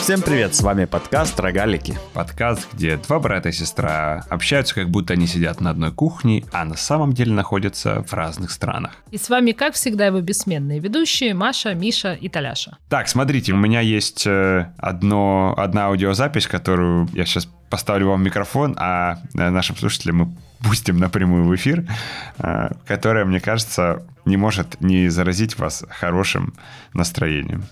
Всем привет, с вами подкаст «Рогалики». Подкаст, где два брата и сестра общаются, как будто они сидят на одной кухне, а на самом деле находятся в разных странах. И с вами, как всегда, его бессменные ведущие Маша, Миша и Таляша. Так, смотрите, у меня есть э, одно, одна аудиозапись, которую я сейчас поставлю вам в микрофон, а э, нашим слушателям мы пустим напрямую в эфир, э, которая, мне кажется, не может не заразить вас хорошим настроением.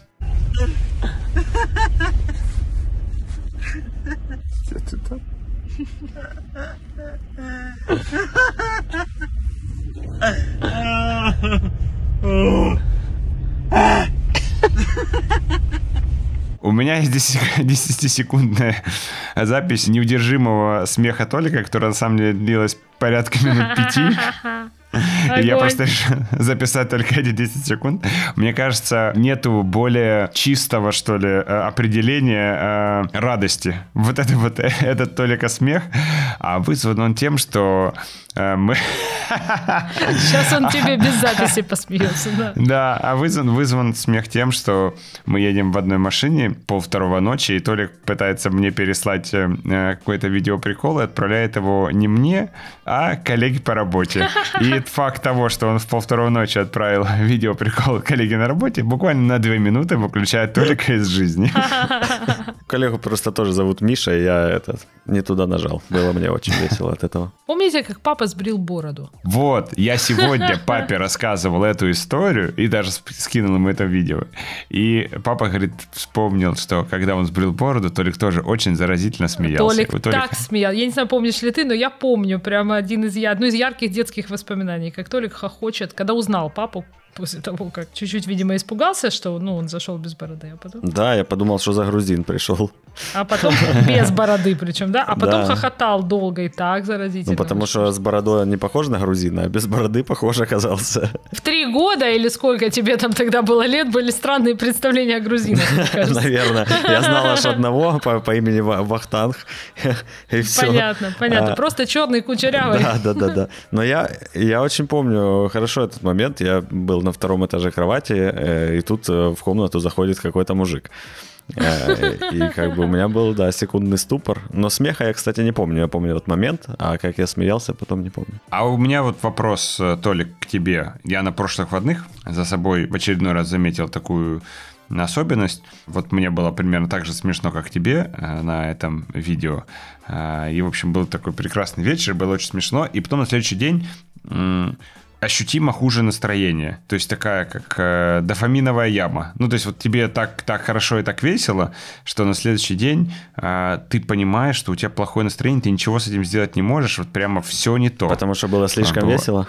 У меня есть 10-секундная запись неудержимого смеха Толика, которая на самом деле длилась порядка минут пяти. Я просто решил записать только эти 10 секунд. Мне кажется, нету более чистого, что ли, э, определения э, радости. Вот это вот, этот только смех, а вызван он тем, что э, мы... Сейчас он тебе без записи посмеется, да. Да, а вызван, вызван смех тем, что мы едем в одной машине пол второго ночи, и Толик пытается мне переслать какой-то видеоприкол и отправляет его не мне, а коллеге по работе. И факт того, что он в полвторого ночи отправил видео прикол коллеге на работе, буквально на две минуты выключает Толика из жизни. Коллегу просто тоже зовут Миша, и я этот не туда нажал. Было мне очень весело от этого. Помните, как папа сбрил бороду? Вот, я сегодня папе рассказывал эту историю и даже скинул ему это видео. И папа, говорит, вспомнил, что когда он сбрил бороду, Толик тоже очень заразительно смеялся. Толик, Толик... так смеял. Я не знаю, помнишь ли ты, но я помню прямо один из, одно из ярких детских воспоминаний, как Толик хохочет, когда узнал папу, после того, как чуть-чуть, видимо, испугался, что ну, он зашел без бороды. А потом... Да, я подумал, что за грузин пришел. А потом без бороды причем, да? А потом да. хохотал долго и так заразительно. Ну, потому что с бородой он не похож на грузина, а без бороды похож оказался. В три года или сколько тебе там тогда было лет, были странные представления о грузинах, Наверное. Я знал аж одного по, по имени Вахтанг. И все. Понятно, понятно. А, Просто черный кучерявый. Да, да, да, да. Но я, я очень помню хорошо этот момент. Я был на втором этаже кровати, э, и тут э, в комнату заходит какой-то мужик. Э, и как бы у меня был, да, секундный ступор. Но смеха я, кстати, не помню. Я помню этот момент, а как я смеялся, потом не помню. А у меня вот вопрос, Толик, к тебе. Я на прошлых выходных за собой в очередной раз заметил такую особенность. Вот мне было примерно так же смешно, как тебе на этом видео. И, в общем, был такой прекрасный вечер, было очень смешно. И потом на следующий день ощутимо хуже настроение. То есть такая, как э, дофаминовая яма. Ну, то есть вот тебе так, так хорошо и так весело, что на следующий день э, ты понимаешь, что у тебя плохое настроение, ты ничего с этим сделать не можешь, вот прямо все не то. Потому что было слишком было. весело?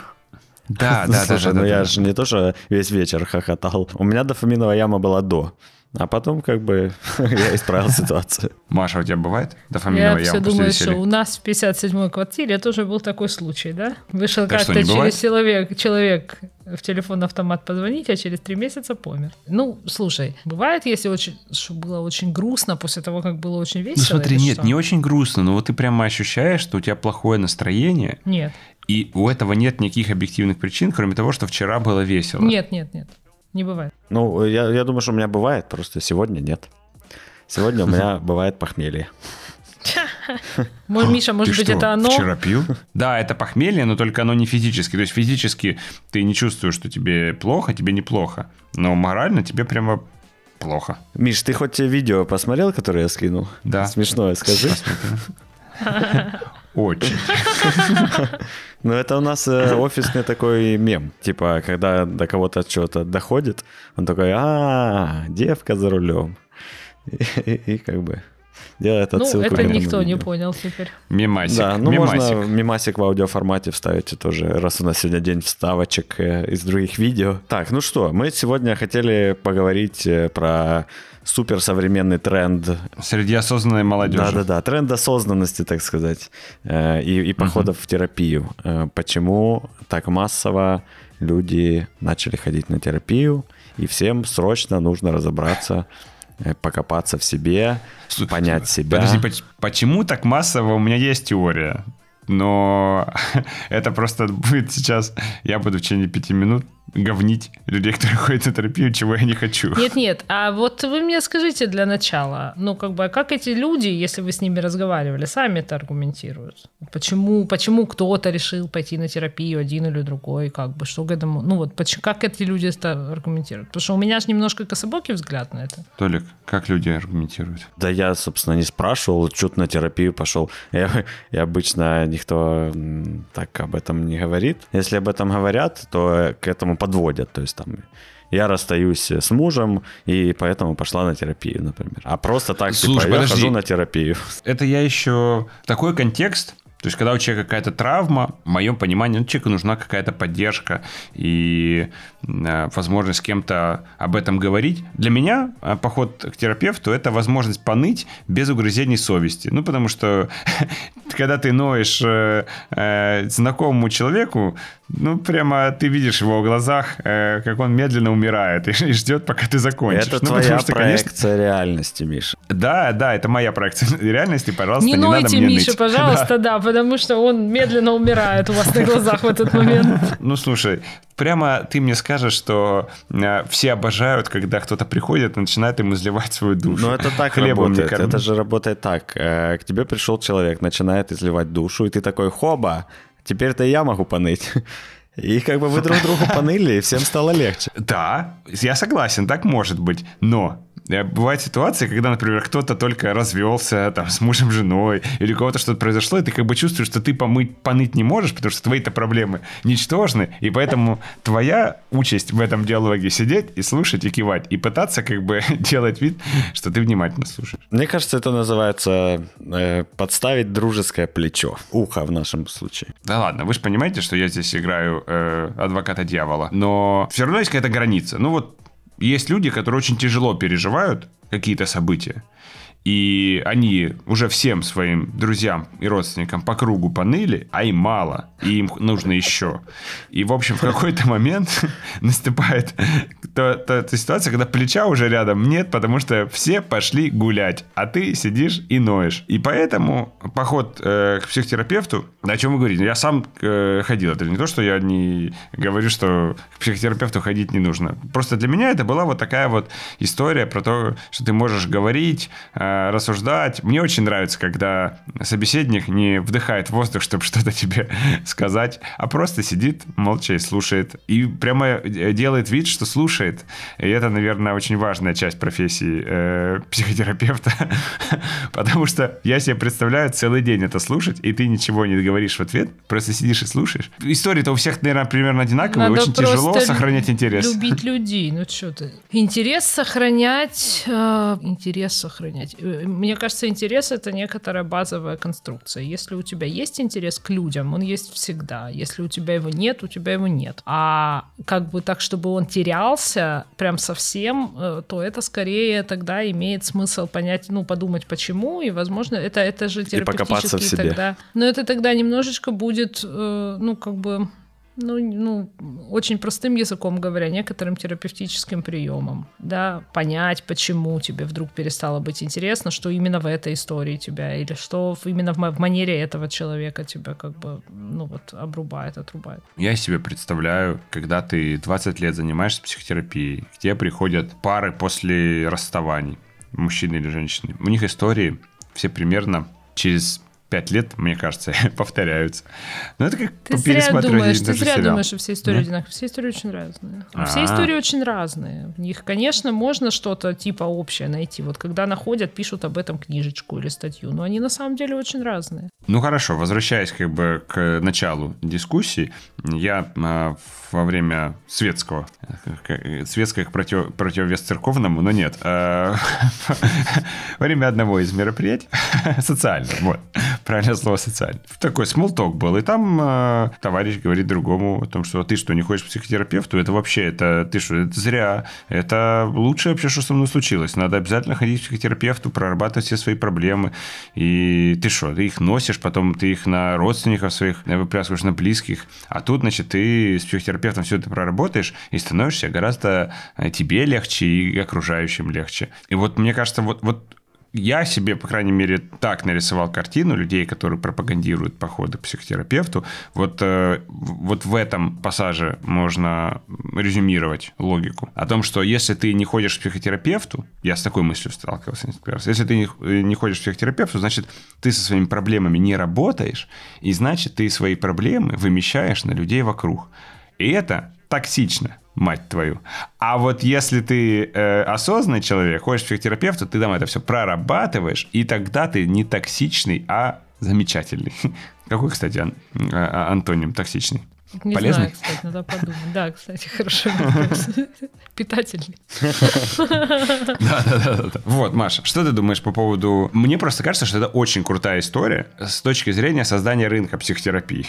Да, да, Слушай, да, да. Ну я же не то, что весь вечер хохотал. У меня дофаминовая яма была до. А потом как бы я исправил ситуацию. Маша, у тебя бывает дофаминовая Я все думаю, что у нас в 57-й квартире тоже был такой случай, да? Вышел как-то через человек, человек в телефон автомат позвонить, а через три месяца помер. Ну, слушай, бывает, если очень, что было очень грустно после того, как было очень весело. Ну смотри, нет, что? не очень грустно, но вот ты прямо ощущаешь, что у тебя плохое настроение. Нет. И у этого нет никаких объективных причин, кроме того, что вчера было весело. Нет, нет, нет. Не бывает. Ну, я, я думаю, что у меня бывает, просто сегодня нет. Сегодня у меня бывает похмелье. Миша, может быть, это оно? вчера пил? Да, это похмелье, но только оно не физически. То есть физически ты не чувствуешь, что тебе плохо, тебе неплохо. Но морально тебе прямо плохо. Миш, ты хоть видео посмотрел, которое я скинул? Да. Смешное, скажи. Очень. Ну, это у нас э, офисный такой мем. Типа, когда до кого-то что-то доходит, он такой, а, девка за рулем. И как бы делает ну, отсылку. Ну, это никто не понял теперь. Мемасик. Да, ну можно мемасик в аудиоформате вставить тоже, раз у нас сегодня день вставочек э, из других видео. Так, ну что, мы сегодня хотели поговорить э, про суперсовременный тренд. Среди осознанной молодежи. Да-да-да, тренд осознанности, так сказать, э, и, и походов uh-huh. в терапию. Почему так массово люди начали ходить на терапию, и всем срочно нужно разобраться Э, покопаться в себе, Слушай, понять себя. Подожди, почему так массово? У меня есть теория, но это просто будет сейчас... Я буду в течение пяти минут говнить людей, которые ходят на терапию, чего я не хочу. Нет-нет, а вот вы мне скажите для начала, ну, как бы, как эти люди, если вы с ними разговаривали, сами это аргументируют? Почему, почему кто-то решил пойти на терапию, один или другой, как бы, что к этому, ну, вот, почему, как эти люди это аргументируют? Потому что у меня же немножко кособокий взгляд на это. Толик, как люди аргументируют? Да я, собственно, не спрашивал, что-то на терапию пошел. Я, я обычно никто так об этом не говорит. Если об этом говорят, то к этому подводят. То есть там я расстаюсь с мужем, и поэтому пошла на терапию, например. А просто так, Слушай, типа, подожди. я хожу на терапию. Это я еще... Такой контекст, то есть, когда у человека какая-то травма, в моем понимании, ну, человеку нужна какая-то поддержка и э, возможность с кем-то об этом говорить. Для меня э, поход к терапевту – это возможность поныть без угрызений совести. Ну, потому что когда ты ноешь э, э, знакомому человеку, ну, прямо ты видишь в его глазах, э, как он медленно умирает и, и ждет, пока ты закончишь. Это ну, твоя что, проекция конечно... реальности, Миша. Да, да, это моя проекция реальности, пожалуйста, не, не нойте, надо мне Миша, ныть. пожалуйста, да. да, потому что он медленно умирает у вас на глазах в этот момент. Ну, слушай, прямо ты мне скажешь, что э, все обожают, когда кто-то приходит и начинает ему изливать свою душу. Ну, это так Хлебом работает. Это же работает так. Э, к тебе пришел человек, начинает изливать душу, и ты такой, хоба, теперь-то я могу поныть. И как бы вы друг другу поныли, и всем стало легче. Да, я согласен, так может быть. Но Э, бывают ситуации, когда, например, кто-то только развелся там, с мужем, женой, или у кого-то что-то произошло, и ты как бы чувствуешь, что ты помыть, поныть не можешь, потому что твои-то проблемы ничтожны, и поэтому твоя участь в этом диалоге сидеть и слушать, и кивать, и пытаться как бы делать вид, что ты внимательно слушаешь. Мне кажется, это называется э, подставить дружеское плечо, ухо в нашем случае. Да ладно, вы же понимаете, что я здесь играю э, адвоката дьявола, но все равно есть какая-то граница. Ну вот есть люди, которые очень тяжело переживают какие-то события. И они уже всем своим друзьям и родственникам по кругу поныли, а им мало, и им нужно еще. И, в общем, в какой-то момент наступает та, та, та ситуация, когда плеча уже рядом нет, потому что все пошли гулять, а ты сидишь и ноешь. И поэтому поход э, к психотерапевту, о чем вы говорите, я сам э, ходил, это не то, что я не говорю, что к психотерапевту ходить не нужно. Просто для меня это была вот такая вот история про то, что ты можешь говорить, э, рассуждать. Мне очень нравится, когда собеседник не вдыхает воздух, чтобы что-то тебе сказать, а просто сидит молча и слушает. И прямо э, делает вид, что слушает. И это, наверное, очень важная часть профессии э, психотерапевта, потому что я себе представляю целый день это слушать, и ты ничего не говоришь в ответ, просто сидишь и слушаешь. Истории-то у всех, наверное, примерно одинаковые, Надо очень тяжело сохранять интерес. любить людей, ну что ты. Интерес сохранять, э, интерес сохранять. Э, мне кажется, интерес — это некоторая базовая конструкция. Если у тебя есть интерес к людям, он есть всегда. Если у тебя его нет, у тебя его нет. А как бы так, чтобы он терялся, прям совсем, э, то это скорее тогда имеет смысл понять, ну, подумать почему, и, возможно, это, это же терапевтический тогда. Но это тогда немножечко будет, э, ну, как бы ну, ну, очень простым языком говоря, некоторым терапевтическим приемом, да, понять, почему тебе вдруг перестало быть интересно, что именно в этой истории тебя, или что именно в манере этого человека тебя как бы, ну вот, обрубает, отрубает. Я себе представляю, когда ты 20 лет занимаешься психотерапией, к тебе приходят пары после расставаний, мужчины или женщины. У них истории все примерно через пять лет, мне кажется, повторяются. Но это как ты зря думаешь, ты зря думаешь, что все истории да? одинаковые. Все истории очень разные. А-а-а. Все истории очень разные. В них, конечно, можно что-то типа общее найти. Вот когда находят, пишут об этом книжечку или статью. Но они на самом деле очень разные. Ну хорошо, возвращаясь как бы к началу дискуссии, я э, во время светского, светское против, противовес церковному, но нет, э, во время одного из мероприятий, социального, вот, правильное слово социальный. Такой смолток был, и там э, товарищ говорит другому о том, что ты что, не ходишь к психотерапевту? Это вообще, это ты что, это зря. Это лучшее вообще, что со мной случилось. Надо обязательно ходить к психотерапевту, прорабатывать все свои проблемы. И ты что, ты их носишь, потом ты их на родственников своих выплясываешь, на близких. А тут, значит, ты с психотерапевтом все это проработаешь и становишься гораздо э, тебе легче и окружающим легче. И вот мне кажется, вот, вот я себе, по крайней мере, так нарисовал картину людей, которые пропагандируют походы к психотерапевту. Вот, э, вот в этом пассаже можно резюмировать логику. О том, что если ты не ходишь к психотерапевту, я с такой мыслью сталкивался несколько раз, если ты э, не ходишь к психотерапевту, значит, ты со своими проблемами не работаешь, и значит, ты свои проблемы вымещаешь на людей вокруг. И это токсично мать твою. А вот если ты э, осознанный человек, ходишь к психотерапевту, ты там это все прорабатываешь, и тогда ты не токсичный, а замечательный. Какой, кстати, ан- а, антоним токсичный? Не Полезный? знаю, кстати, надо подумать. Да, кстати, хорошо. Питательный. Да, да, да, да. Вот, Маша, что ты думаешь по поводу... Мне просто кажется, что это очень крутая история с точки зрения создания рынка психотерапии.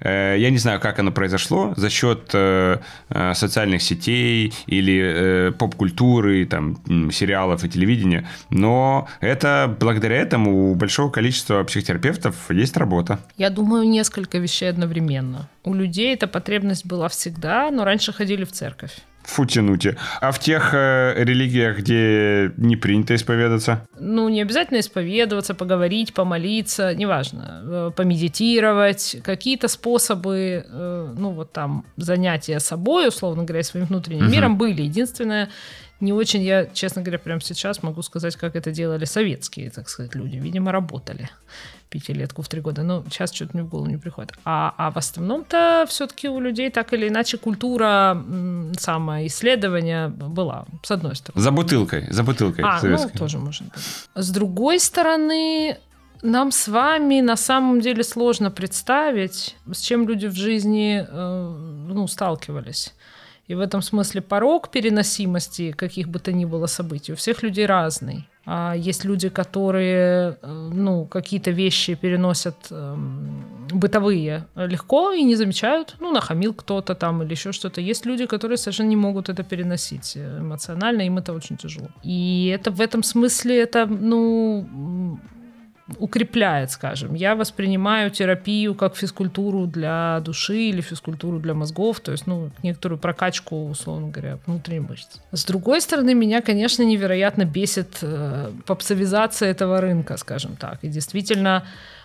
Э, Я не знаю, как оно произошло, за счет э, э, социальных сетей или поп-культуры, там, сериалов и телевидения, но это благодаря этому у большого количества психотерапевтов есть работа. Я думаю, несколько вещей одновременно. У людей эта потребность была всегда, но раньше ходили в церковь. Фу тянути. А в тех э, религиях, где не принято исповедаться? Ну, не обязательно исповедоваться, поговорить, помолиться, неважно, э, помедитировать, какие-то способы, э, ну, вот там, занятия собой, условно говоря, своим внутренним Мгм. миром были. Единственное, не очень я, честно говоря, прямо сейчас могу сказать, как это делали советские, так сказать, люди. Видимо, работали пятилетку в три года. Но сейчас что-то мне в голову не приходит. А, а в основном-то все-таки у людей так или иначе культура м, самоисследования была, с одной стороны. За бутылкой, за бутылкой А, ну, советской. тоже может быть. С другой стороны, нам с вами на самом деле сложно представить, с чем люди в жизни э, ну, сталкивались. И в этом смысле порог переносимости каких бы то ни было событий у всех людей разный. А есть люди, которые э, ну, какие-то вещи переносят эм, бытовые легко и не замечают. Ну, нахамил кто-то там или еще что-то. Есть люди, которые совершенно не могут это переносить э, эмоционально, им это очень тяжело. И это в этом смысле это, ну, укрепляет, скажем. Я воспринимаю терапию как физкультуру для души или физкультуру для мозгов, то есть, ну, некоторую прокачку, условно говоря, внутренних мышц. С другой стороны, меня, конечно, невероятно бесит э, попсовизация этого рынка, скажем так. И действительно,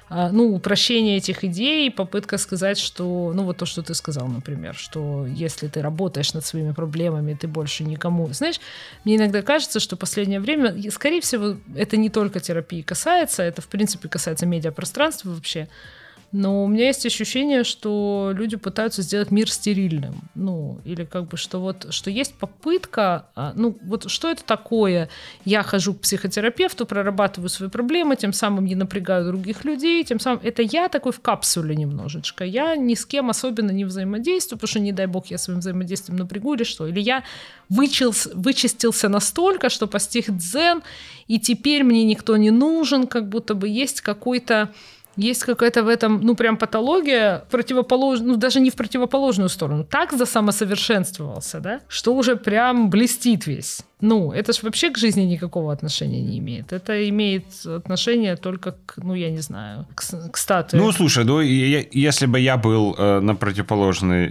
ну, упрощение этих идей, попытка сказать, что, ну, вот то, что ты сказал, например, что если ты работаешь над своими проблемами, ты больше никому... Знаешь, мне иногда кажется, что последнее время, скорее всего, это не только терапии касается, это, в принципе, касается медиапространства вообще, но у меня есть ощущение, что люди пытаются сделать мир стерильным. Ну, или как бы, что вот, что есть попытка, а, ну, вот что это такое? Я хожу к психотерапевту, прорабатываю свои проблемы, тем самым не напрягаю других людей, тем самым это я такой в капсуле немножечко. Я ни с кем особенно не взаимодействую, потому что, не дай бог, я своим взаимодействием напрягу или что. Или я вычился, вычистился настолько, что постиг дзен, и теперь мне никто не нужен, как будто бы есть какой-то есть какая-то в этом, ну, прям патология противоположную, ну, даже не в противоположную сторону. Так засамосовершенствовался, да, что уже прям блестит весь. Ну, это же вообще к жизни никакого отношения не имеет. Это имеет отношение только к, ну, я не знаю, к, с- к статуе. Ну, слушай, ну, я- если бы я был э, на противоположной э,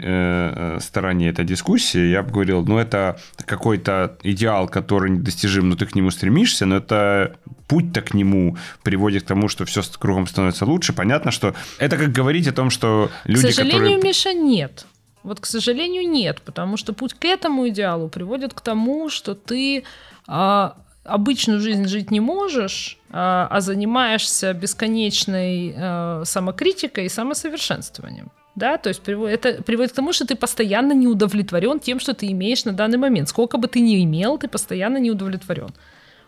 э, стороне этой дискуссии, я бы говорил, ну, это какой-то идеал, который недостижим, но ты к нему стремишься, но это путь-то к нему приводит к тому, что все кругом становится лучше. Понятно, что это как говорить о том, что люди, к сожалению, которые... Миша, нет. Вот, к сожалению, нет, потому что путь к этому идеалу приводит к тому, что ты а, обычную жизнь жить не можешь, а, а занимаешься бесконечной а, самокритикой и самосовершенствованием. Да, то есть это приводит к тому, что ты постоянно не удовлетворен тем, что ты имеешь на данный момент. Сколько бы ты ни имел, ты постоянно не удовлетворен.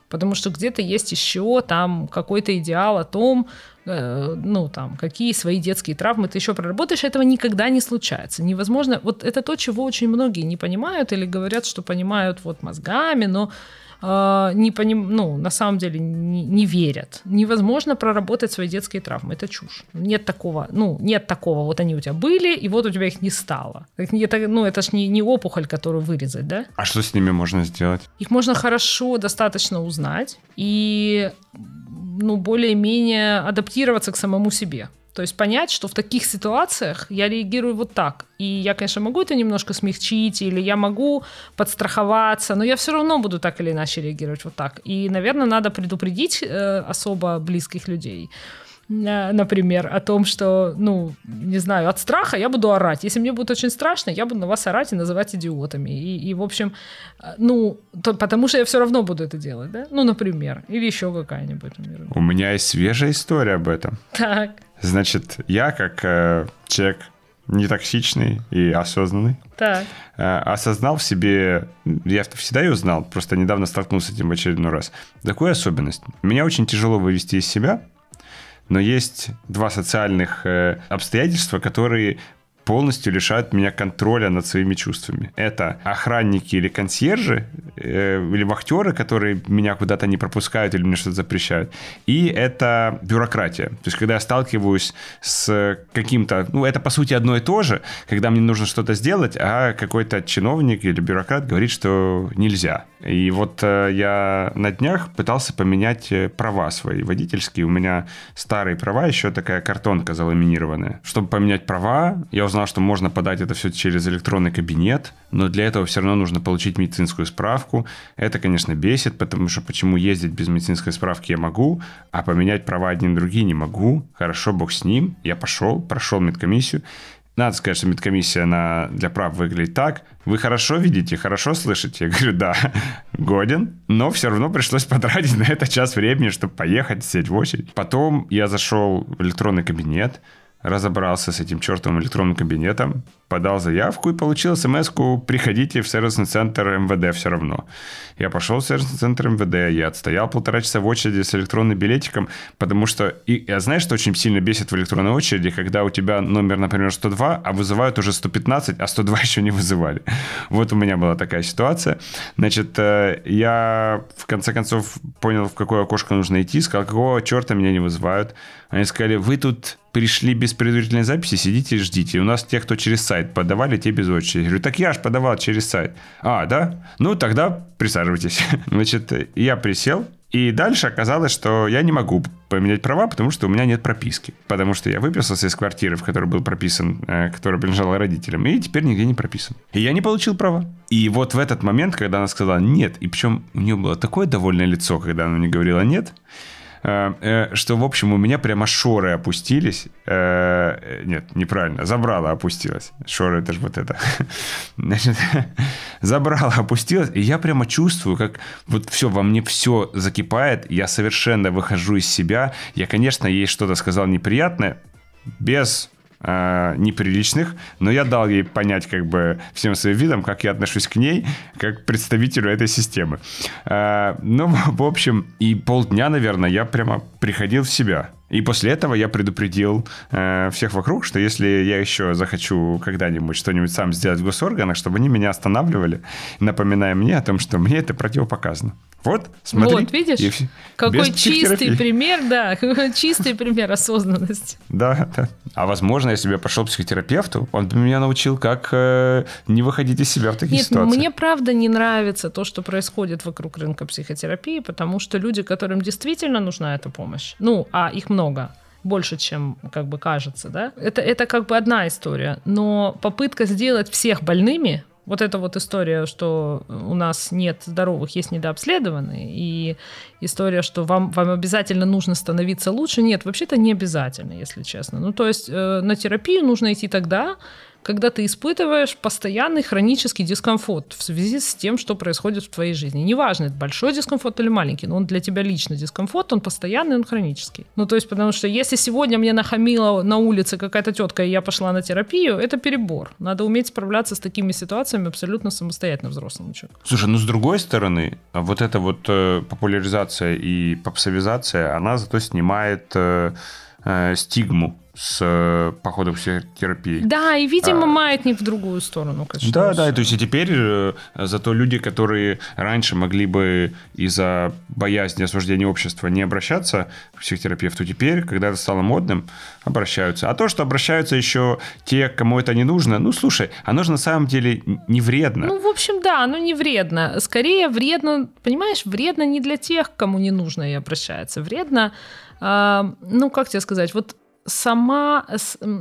Потому что где-то есть еще там какой-то идеал о том, э, ну там, какие свои детские травмы ты еще проработаешь, этого никогда не случается. Невозможно, вот это то, чего очень многие не понимают или говорят, что понимают вот мозгами, но э, не поним, ну, на самом деле не, не верят. Невозможно проработать свои детские травмы. Это чушь. Нет такого, ну, нет такого, вот они у тебя были, и вот у тебя их не стало. Это, ну, это ж не, не опухоль, которую вырезать, да? А что с ними можно сделать? Их можно хорошо достаточно узнать и ну, более-менее адаптироваться к самому себе. То есть понять, что в таких ситуациях я реагирую вот так. И я, конечно, могу это немножко смягчить, или я могу подстраховаться, но я все равно буду так или иначе реагировать вот так. И, наверное, надо предупредить э, особо близких людей например, о том, что, ну, не знаю, от страха я буду орать. Если мне будет очень страшно, я буду на вас орать и называть идиотами. И, и в общем, э, ну, то, потому что я все равно буду это делать, да? Ну, например. Или еще какая-нибудь. Например. У меня есть свежая история об этом. Так. Значит, я как э, человек не токсичный и осознанный. Так. Э, осознал в себе, я всегда ее знал, просто недавно столкнулся с этим в очередной раз, такую особенность. Меня очень тяжело вывести из себя, но есть два социальных э, обстоятельства, которые полностью лишают меня контроля над своими чувствами. Это охранники или консьержи, э, или вахтеры, которые меня куда-то не пропускают или мне что-то запрещают. И это бюрократия. То есть, когда я сталкиваюсь с каким-то... Ну, это, по сути, одно и то же, когда мне нужно что-то сделать, а какой-то чиновник или бюрократ говорит, что нельзя. И вот э, я на днях пытался поменять э, права свои водительские. У меня старые права, еще такая картонка заламинированная. Чтобы поменять права, я узнал узнал, что можно подать это все через электронный кабинет, но для этого все равно нужно получить медицинскую справку. Это, конечно, бесит, потому что почему ездить без медицинской справки я могу, а поменять права одни на другие не могу. Хорошо, бог с ним. Я пошел, прошел медкомиссию. Надо сказать, что медкомиссия на, для прав выглядит так. Вы хорошо видите, хорошо слышите? Я говорю, да, годен. Но все равно пришлось потратить на это час времени, чтобы поехать, сидеть в очередь. Потом я зашел в электронный кабинет, разобрался с этим чертовым электронным кабинетом, подал заявку и получил смс «Приходите в сервисный центр МВД все равно». Я пошел в сервисный центр МВД, я отстоял полтора часа в очереди с электронным билетиком, потому что... И я знаю, что очень сильно бесит в электронной очереди, когда у тебя номер, например, 102, а вызывают уже 115, а 102 еще не вызывали. Вот у меня была такая ситуация. Значит, э, я в конце концов понял, в какое окошко нужно идти, сказал, какого черта меня не вызывают. Они сказали, вы тут пришли без предварительной записи, сидите и ждите. У нас те, кто через сайт подавали, те без очереди. Я говорю, так я ж подавал через сайт. А, да? Ну, тогда присаживайтесь. Значит, я присел, и дальше оказалось, что я не могу поменять права, потому что у меня нет прописки. Потому что я выписался из квартиры, в которой был прописан, э, которая принадлежала родителям, и теперь нигде не прописан. И я не получил права. И вот в этот момент, когда она сказала «нет», и причем у нее было такое довольное лицо, когда она мне говорила «нет», что, в общем, у меня прямо шоры опустились. Э, нет, неправильно, забрала опустилась. Шоры, это же вот это. Значит, забрала опустилась, и я прямо чувствую, как вот все, во мне все закипает, я совершенно выхожу из себя. Я, конечно, ей что-то сказал неприятное, без э, неприличных, но я дал ей понять как бы всем своим видом, как я отношусь к ней, как представителю этой системы. Э, ну, в общем, и полдня, наверное, я прямо приходил в себя. И после этого я предупредил э, всех вокруг, что если я еще захочу когда-нибудь что-нибудь сам сделать в госорганах, чтобы они меня останавливали, напоминая мне о том, что мне это противопоказано. Вот, смотри. Вот, видишь, и, какой чистый пример, да, чистый пример осознанности. Да, да. А возможно, если бы я пошел к психотерапевту, он бы меня научил, как э, не выходить из себя в таких Нет, ситуациях. мне правда не нравится то, что происходит вокруг рынка психотерапии, потому что люди, которым действительно нужна эта помощь, ну, а их много, больше, чем как бы кажется, да. Это, это как бы одна история. Но попытка сделать всех больными, вот эта вот история, что у нас нет здоровых, есть недообследованные, и история, что вам, вам обязательно нужно становиться лучше, нет, вообще-то не обязательно, если честно. Ну, то есть э, на терапию нужно идти тогда, когда ты испытываешь постоянный хронический дискомфорт в связи с тем, что происходит в твоей жизни. Неважно, это большой дискомфорт или маленький, но он для тебя лично дискомфорт, он постоянный, он хронический. Ну, то есть, потому что если сегодня мне нахамила на улице какая-то тетка, и я пошла на терапию, это перебор. Надо уметь справляться с такими ситуациями абсолютно самостоятельно взрослому человеку. Слушай, ну, с другой стороны, вот эта вот э, популяризация и попсовизация, она зато снимает э, э, стигму с э, походом в психотерапии. Да, и, видимо, а, маятник в другую сторону. Конечно, да, да, то есть и теперь э, зато люди, которые раньше могли бы из-за боязни осуждения общества не обращаться к психотерапевту, теперь, когда это стало модным, обращаются. А то, что обращаются еще те, кому это не нужно, ну, слушай, оно же на самом деле не вредно. Ну, в общем, да, оно не вредно. Скорее вредно, понимаешь, вредно не для тех, кому не нужно и обращается. Вредно, ну, как тебе сказать, вот сама,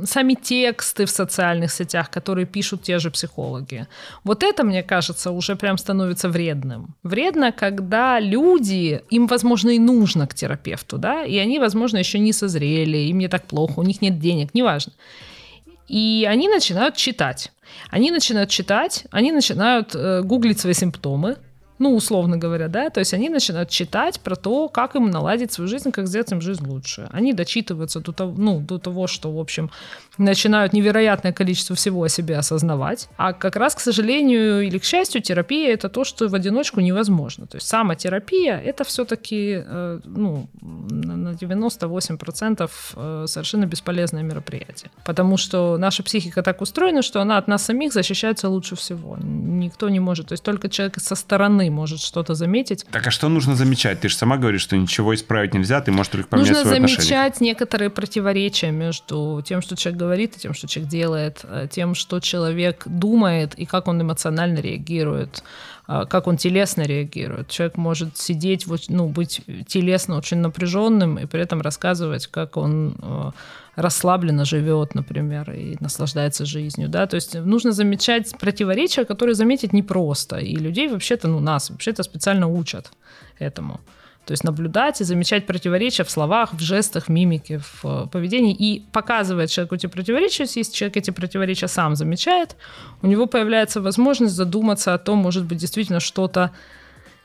сами тексты в социальных сетях, которые пишут те же психологи. Вот это, мне кажется, уже прям становится вредным. Вредно, когда люди, им, возможно, и нужно к терапевту, да, и они, возможно, еще не созрели, им не так плохо, у них нет денег, неважно. И они начинают читать. Они начинают читать, они начинают э, гуглить свои симптомы, ну, условно говоря, да, то есть они начинают читать про то, как им наладить свою жизнь, как сделать им жизнь лучше. Они дочитываются до того, ну, до того, что, в общем, начинают невероятное количество всего о себе осознавать. А как раз, к сожалению или к счастью, терапия — это то, что в одиночку невозможно. То есть самотерапия — это все-таки, э, ну, на 98% э, совершенно бесполезное мероприятие. Потому что наша психика так устроена, что она от нас самих защищается лучше всего. Никто не может. То есть только человек со стороны стороны может что-то заметить. Так а что нужно замечать? Ты же сама говоришь, что ничего исправить нельзя, ты можешь только поменять Нужно свое замечать отношение. некоторые противоречия между тем, что человек говорит, и тем, что человек делает, э, тем, что человек думает и как он эмоционально реагирует как он телесно реагирует. Человек может сидеть, ну, быть телесно очень напряженным и при этом рассказывать, как он э, расслабленно живет, например, и наслаждается жизнью, да, то есть нужно замечать противоречия, которые заметить непросто, и людей вообще-то, ну, нас вообще-то специально учат этому. То есть наблюдать и замечать противоречия в словах, в жестах, в мимике, в э, поведении и показывать человеку эти противоречия. Если человек эти противоречия сам замечает, у него появляется возможность задуматься о том, может быть, действительно что-то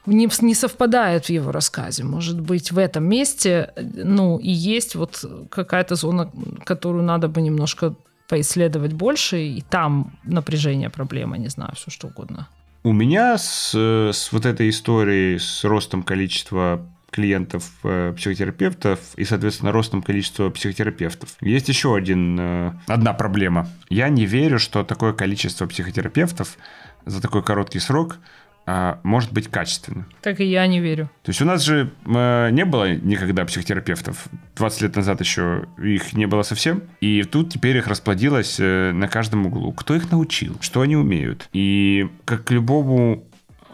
не, совпадает в его рассказе. Может быть, в этом месте, ну, и есть вот какая-то зона, которую надо бы немножко поисследовать больше, и там напряжение проблема, не знаю, все что угодно. У меня с, с вот этой историей, с ростом количества клиентов э, психотерапевтов и, соответственно, ростом количества психотерапевтов. Есть еще один, э, одна проблема. Я не верю, что такое количество психотерапевтов за такой короткий срок а, может быть качественным. Так и я не верю. То есть у нас же э, не было никогда психотерапевтов. 20 лет назад еще их не было совсем. И тут теперь их расплодилось э, на каждом углу. Кто их научил? Что они умеют? И как любому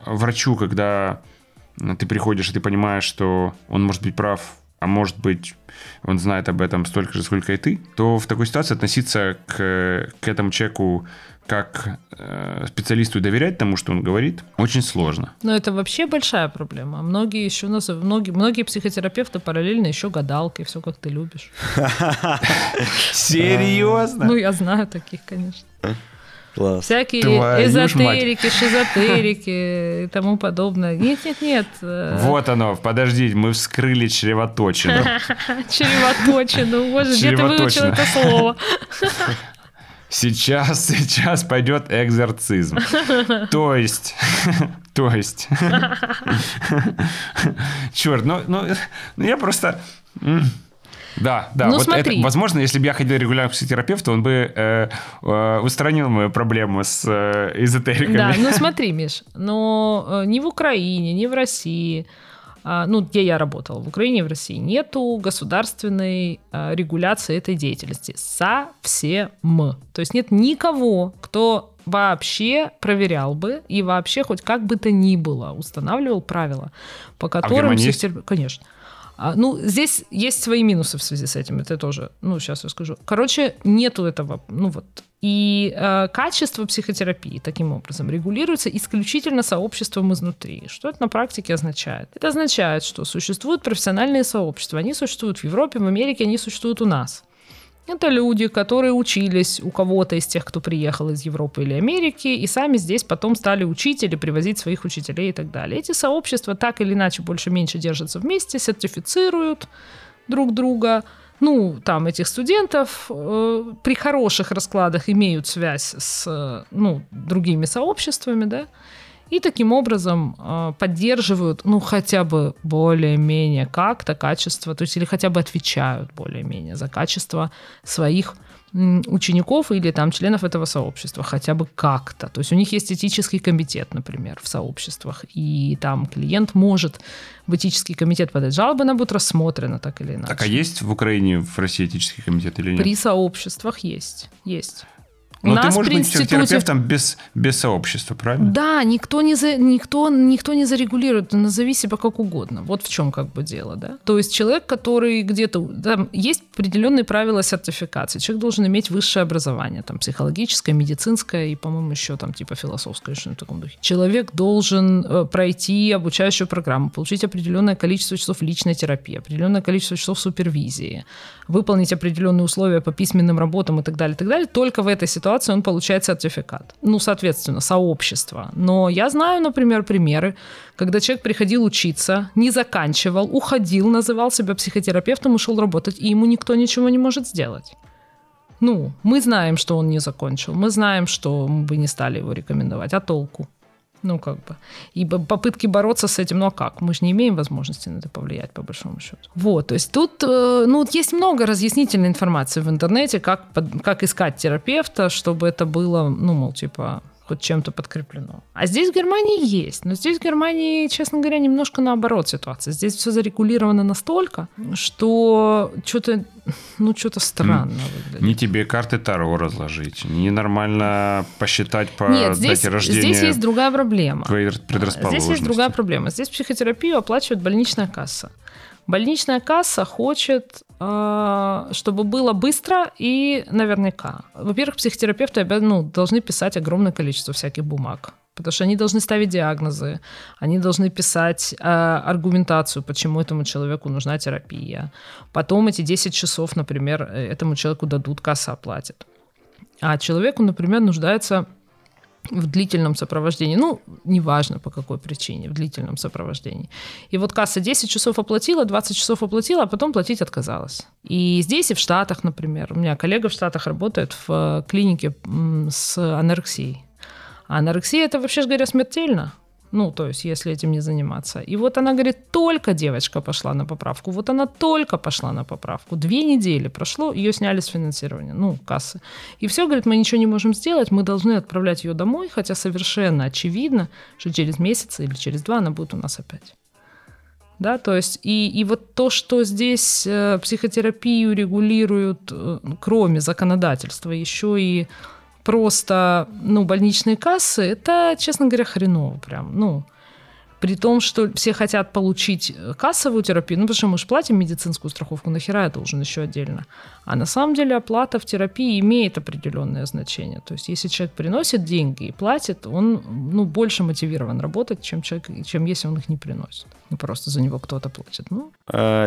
врачу, когда ты приходишь и ты понимаешь, что он может быть прав, а может быть он знает об этом столько же, сколько и ты, то в такой ситуации относиться к, к этому человеку как э, специалисту доверять тому, что он говорит, очень сложно. Но это вообще большая проблема. Многие еще у нас, многие, многие психотерапевты параллельно еще гадалки, все как ты любишь. Серьезно? Ну, я знаю таких, конечно. Класс. Всякие Твою эзотерики, шизотерики и тому подобное. Нет, нет, нет. Э. Вот оно, подождите, мы вскрыли чревоточину. Чревоточину, боже, где ты выучил это слово? Сейчас, сейчас пойдет экзорцизм. То есть, то есть. Черт, ну, ну, ну я просто... Да, да. Ну, вот смотри. Это, возможно, если бы я ходил регулярно к психотерапевту, он бы э, э, устранил мою проблему с э, эзотериками. Да, ну смотри, Миш, но э, ни в Украине, ни в России а, ну, где я работала, в Украине и в России, нету государственной а, регуляции этой деятельности. Совсем. То есть нет никого, кто вообще проверял бы и вообще хоть как бы то ни было устанавливал правила, по которым... А в есть? Конечно. А, ну, здесь есть свои минусы в связи с этим, это тоже, ну, сейчас расскажу. Короче, нету этого, ну, вот. И э, качество психотерапии таким образом регулируется исключительно сообществом изнутри. Что это на практике означает? Это означает, что существуют профессиональные сообщества. Они существуют в Европе, в Америке, они существуют у нас. Это люди, которые учились у кого-то из тех, кто приехал из Европы или Америки, и сами здесь потом стали учить или привозить своих учителей и так далее. Эти сообщества так или иначе больше-меньше держатся вместе, сертифицируют друг друга. Ну, там этих студентов э, при хороших раскладах имеют связь с ну, другими сообществами, да, и таким образом э, поддерживают, ну, хотя бы более-менее как-то качество, то есть или хотя бы отвечают более-менее за качество своих учеников или там членов этого сообщества, хотя бы как-то. То есть у них есть этический комитет, например, в сообществах, и там клиент может в этический комитет подать жалобы, она будет рассмотрена так или иначе. Так а есть в Украине, в России этический комитет или нет? При сообществах есть, есть. Но ну, ты можешь быть институте... психотерапевтом без, без сообщества, правильно? Да, никто не, за... никто, никто не зарегулирует, назови себя как угодно. Вот в чем как бы дело, да. То есть человек, который где-то... Там есть определенные правила сертификации. Человек должен иметь высшее образование, там, психологическое, медицинское и, по-моему, еще там типа философское, что-то в таком духе. Человек должен э, пройти обучающую программу, получить определенное количество часов личной терапии, определенное количество часов супервизии, выполнить определенные условия по письменным работам и так далее, и так далее. Только в этой ситуации ситуации он получает сертификат. Ну, соответственно, сообщество. Но я знаю, например, примеры, когда человек приходил учиться, не заканчивал, уходил, называл себя психотерапевтом, ушел работать, и ему никто ничего не может сделать. Ну, мы знаем, что он не закончил, мы знаем, что мы бы не стали его рекомендовать, а толку? Ну, как бы. И попытки бороться с этим, ну а как? Мы же не имеем возможности на это повлиять, по большому счету. Вот, то есть тут, э, ну, есть много разъяснительной информации в интернете, как, как искать терапевта, чтобы это было, ну, мол, типа, хоть чем-то подкреплено. А здесь в Германии есть. Но здесь в Германии, честно говоря, немножко наоборот ситуация. Здесь все зарегулировано настолько, что что-то ну, что-то странно выглядит. Не тебе карты Таро разложить, не нормально посчитать по Нет, здесь, дате рождения. Здесь есть другая проблема. Твоей предрасположенности. Здесь есть другая проблема. Здесь психотерапию оплачивает больничная касса. Больничная касса хочет, а, чтобы было быстро и наверняка. Во-первых, психотерапевты ну, должны писать огромное количество всяких бумаг. Потому что они должны ставить диагнозы, они должны писать э, аргументацию, почему этому человеку нужна терапия. Потом эти 10 часов, например, э, этому человеку дадут, касса оплатит. А человеку, например, нуждается в длительном сопровождении. Ну, неважно по какой причине, в длительном сопровождении. И вот касса 10 часов оплатила, 20 часов оплатила, а потом платить отказалась. И здесь, и в Штатах, например. У меня коллега в Штатах работает в э, клинике с анорексией. А анорексия это вообще говоря смертельно. Ну, то есть, если этим не заниматься. И вот она говорит, только девочка пошла на поправку. Вот она только пошла на поправку. Две недели прошло, ее сняли с финансирования, ну, кассы. И все, говорит, мы ничего не можем сделать, мы должны отправлять ее домой, хотя совершенно очевидно, что через месяц или через два она будет у нас опять. Да, то есть и, и вот то, что здесь э, психотерапию регулируют, э, кроме законодательства, еще и просто, ну, больничные кассы, это, честно говоря, хреново прям, ну, при том, что все хотят получить э, кассовую терапию, ну, потому что мы же платим медицинскую страховку, нахера я должен еще отдельно. А на самом деле оплата в терапии имеет определенное значение. То есть если человек приносит деньги и платит, он ну, больше мотивирован работать, чем, человек, чем если он их не приносит. Ну, просто за него кто-то платит. Ну.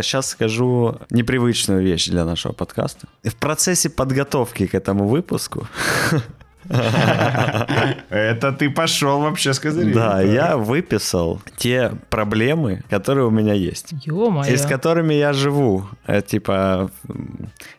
Сейчас э, скажу непривычную вещь для нашего подкаста. В процессе подготовки к этому выпуску Это ты пошел вообще сказать. Да, я выписал те проблемы, которые у меня есть. И с которыми я живу. Э, типа,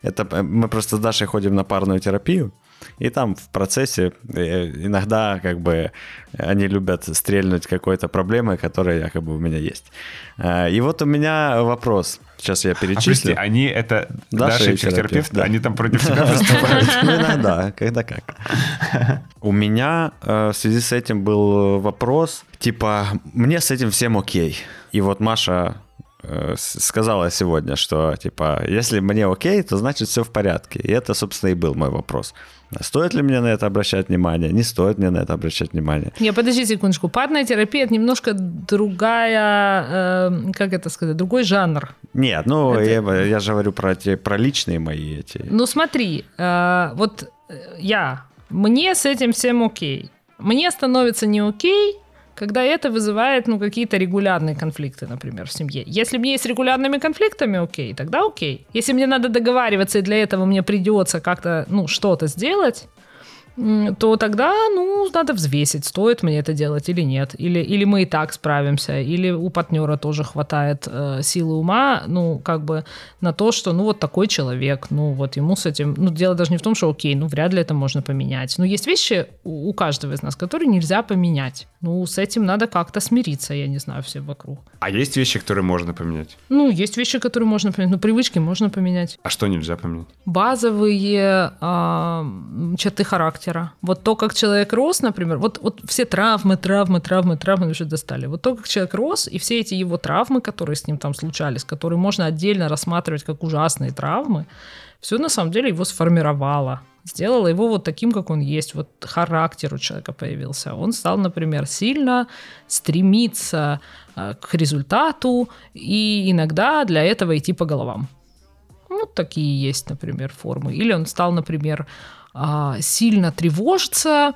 это мы просто с Дашей ходим на парную терапию. И там в процессе э, иногда как бы они любят стрельнуть какой-то проблемой, которая якобы у меня есть. Э, и вот у меня вопрос. Сейчас я перечислю. А, прости, они это Даша, Даша психотерапевт, да. они там против тебя выступают? Ну, иногда, когда как. У меня э, в связи с этим был вопрос, типа, мне с этим всем окей. И вот Маша сказала сегодня, что, типа, если мне окей, то значит все в порядке. И это, собственно, и был мой вопрос. Стоит ли мне на это обращать внимание? Не стоит мне на это обращать внимание? Не, подожди секундочку. Парная терапия – это немножко другая, э, как это сказать, другой жанр. Нет, ну, это... я, я же говорю про, те, про личные мои эти. Ну, смотри, э, вот э, я, мне с этим всем окей. Мне становится не окей, когда это вызывает ну, какие-то регулярные конфликты, например, в семье. Если мне есть регулярными конфликтами, окей, тогда окей. Если мне надо договариваться, и для этого мне придется как-то ну, что-то сделать, то тогда, ну, надо взвесить, стоит мне это делать или нет. Или, или мы и так справимся, или у партнера тоже хватает э, силы ума, ну, как бы на то, что, ну, вот такой человек, ну, вот ему с этим... Ну, дело даже не в том, что, окей, ну, вряд ли это можно поменять. Но есть вещи у, у каждого из нас, которые нельзя поменять. Ну, с этим надо как-то смириться, я не знаю, все вокруг. А есть вещи, которые можно поменять? Ну, есть вещи, которые можно поменять. Ну, привычки можно поменять. А что нельзя поменять? Базовые э, черты характера характера. Вот то, как человек рос, например, вот, вот все травмы, травмы, травмы, травмы уже достали. Вот то, как человек рос, и все эти его травмы, которые с ним там случались, которые можно отдельно рассматривать как ужасные травмы, все на самом деле его сформировало сделала его вот таким, как он есть. Вот характер у человека появился. Он стал, например, сильно стремиться э, к результату и иногда для этого идти по головам. Ну, такие есть, например, формы. Или он стал, например, сильно тревожиться,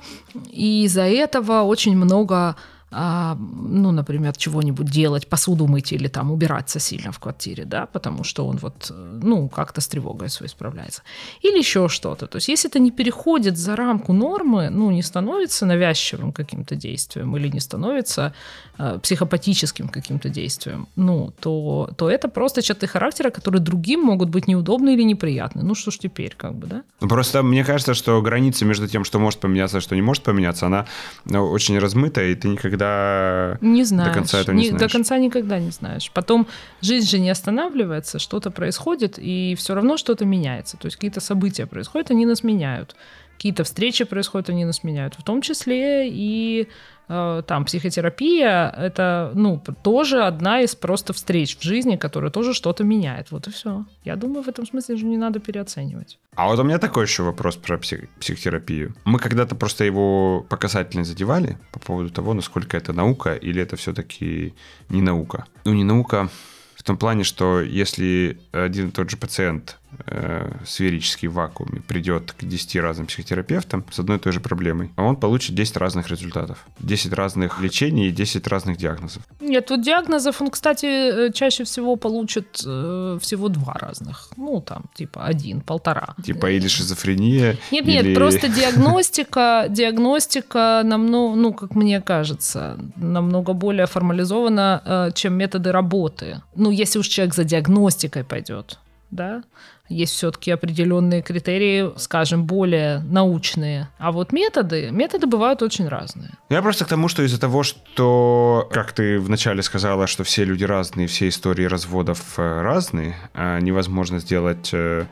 и из-за этого очень много а, ну, например, чего-нибудь делать, посуду мыть или там убираться сильно в квартире, да, потому что он вот, ну, как-то с тревогой своей справляется. Или еще что-то. То есть если это не переходит за рамку нормы, ну, не становится навязчивым каким-то действием или не становится э, психопатическим каким-то действием, ну, то, то это просто черты характера, которые другим могут быть неудобны или неприятны. Ну, что ж теперь, как бы, да? Ну, просто мне кажется, что граница между тем, что может поменяться, а что не может поменяться, она ну, очень размытая, и ты никогда никогда не знаешь. до конца этого не, не знаешь. До конца никогда не знаешь. Потом жизнь же не останавливается, что-то происходит, и все равно что-то меняется. То есть какие-то события происходят, они нас меняют. Какие-то встречи происходят, они нас меняют. В том числе и Э, там психотерапия это ну тоже одна из просто встреч в жизни, которая тоже что-то меняет. Вот и все. Я думаю, в этом смысле же не надо переоценивать. А вот у меня такой еще вопрос про псих- психотерапию. Мы когда-то просто его показательно задевали по поводу того, насколько это наука или это все-таки не наука. Ну, не наука в том плане, что если один и тот же пациент э, сферический в вакууме придет к 10 разным психотерапевтам с одной и той же проблемой, а он получит 10 разных результатов. 10 разных лечений и 10 разных диагнозов. Нет, вот диагнозов он, кстати, э, чаще всего получит э, всего два разных. Ну, там, типа один, полтора. Типа или шизофрения, Нет, или... нет, просто диагностика, диагностика намного, ну, как мне кажется, намного более формализована, э, чем методы работы. Ну, если уж человек за диагностикой пойдет, да, есть все-таки определенные критерии, скажем, более научные. А вот методы, методы бывают очень разные. Я просто к тому, что из-за того, что, как ты вначале сказала, что все люди разные, все истории разводов э, разные, а невозможно сделать э,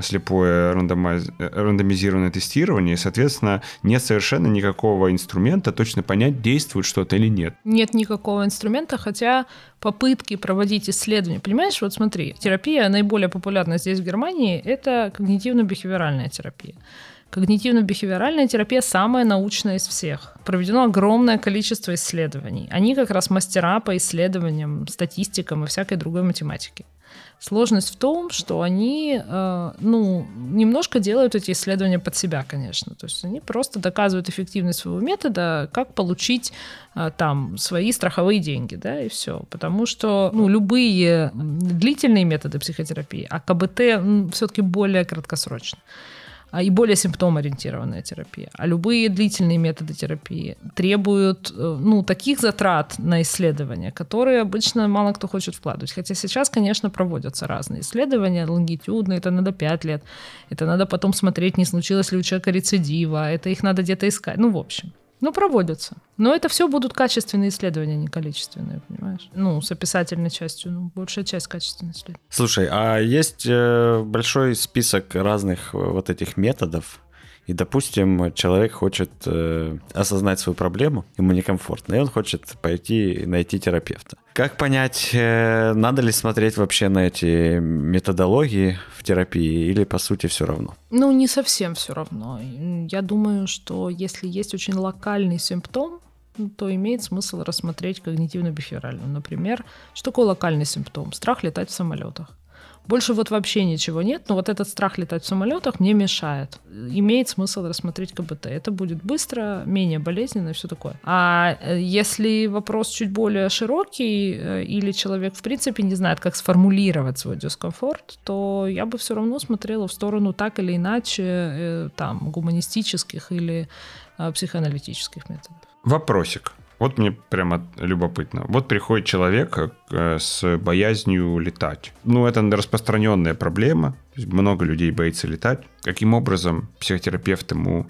слепое рандомиз... рандомизированное тестирование, и, соответственно, нет совершенно никакого инструмента точно понять, действует что-то или нет. Нет никакого инструмента, хотя попытки проводить исследования, понимаешь, вот смотри, терапия наиболее популярна здесь в Германии, это когнитивно-бихевиоральная терапия. Когнитивно-бихевиоральная терапия самая научная из всех. Проведено огромное количество исследований. Они как раз мастера по исследованиям, статистикам и всякой другой математике. Сложность в том, что они, э, ну, немножко делают эти исследования под себя, конечно. То есть они просто доказывают эффективность своего метода, как получить э, там свои страховые деньги, да, и все. Потому что, ну, любые длительные методы психотерапии, а КБТ все-таки более краткосрочно. А, и более симптомоориентированная терапия. А любые длительные методы терапии требуют э, ну, таких затрат на исследования, которые обычно мало кто хочет вкладывать. Хотя сейчас, конечно, проводятся разные исследования, лонгитюдные, это надо 5 лет, это надо потом смотреть, не случилось ли у человека рецидива, это их надо где-то искать. Ну, в общем. Ну, проводятся. Но это все будут качественные исследования, не количественные, понимаешь? Ну, с описательной частью, ну, большая часть качественных исследований. Слушай, а есть э, большой список разных э, вот этих методов, и, допустим, человек хочет э, осознать свою проблему, ему некомфортно, и он хочет пойти найти терапевта. Как понять, э, надо ли смотреть вообще на эти методологии в терапии, или по сути все равно? Ну, не совсем все равно. Я думаю, что если есть очень локальный симптом, то имеет смысл рассмотреть когнитивно-бихевиоральную. Например, что такое локальный симптом? Страх летать в самолетах. Больше вот вообще ничего нет, но вот этот страх летать в самолетах мне мешает. Имеет смысл рассмотреть КБТ. Это будет быстро, менее болезненно и все такое. А э, если вопрос чуть более широкий, э, или человек в принципе не знает, как сформулировать свой дискомфорт, то я бы все равно смотрела в сторону так или иначе э, там гуманистических или психоаналитических методов. Вопросик. Вот мне прямо любопытно. Вот приходит человек э, с боязнью летать. Ну, это распространенная проблема. Много людей боится летать. Каким образом психотерапевт ему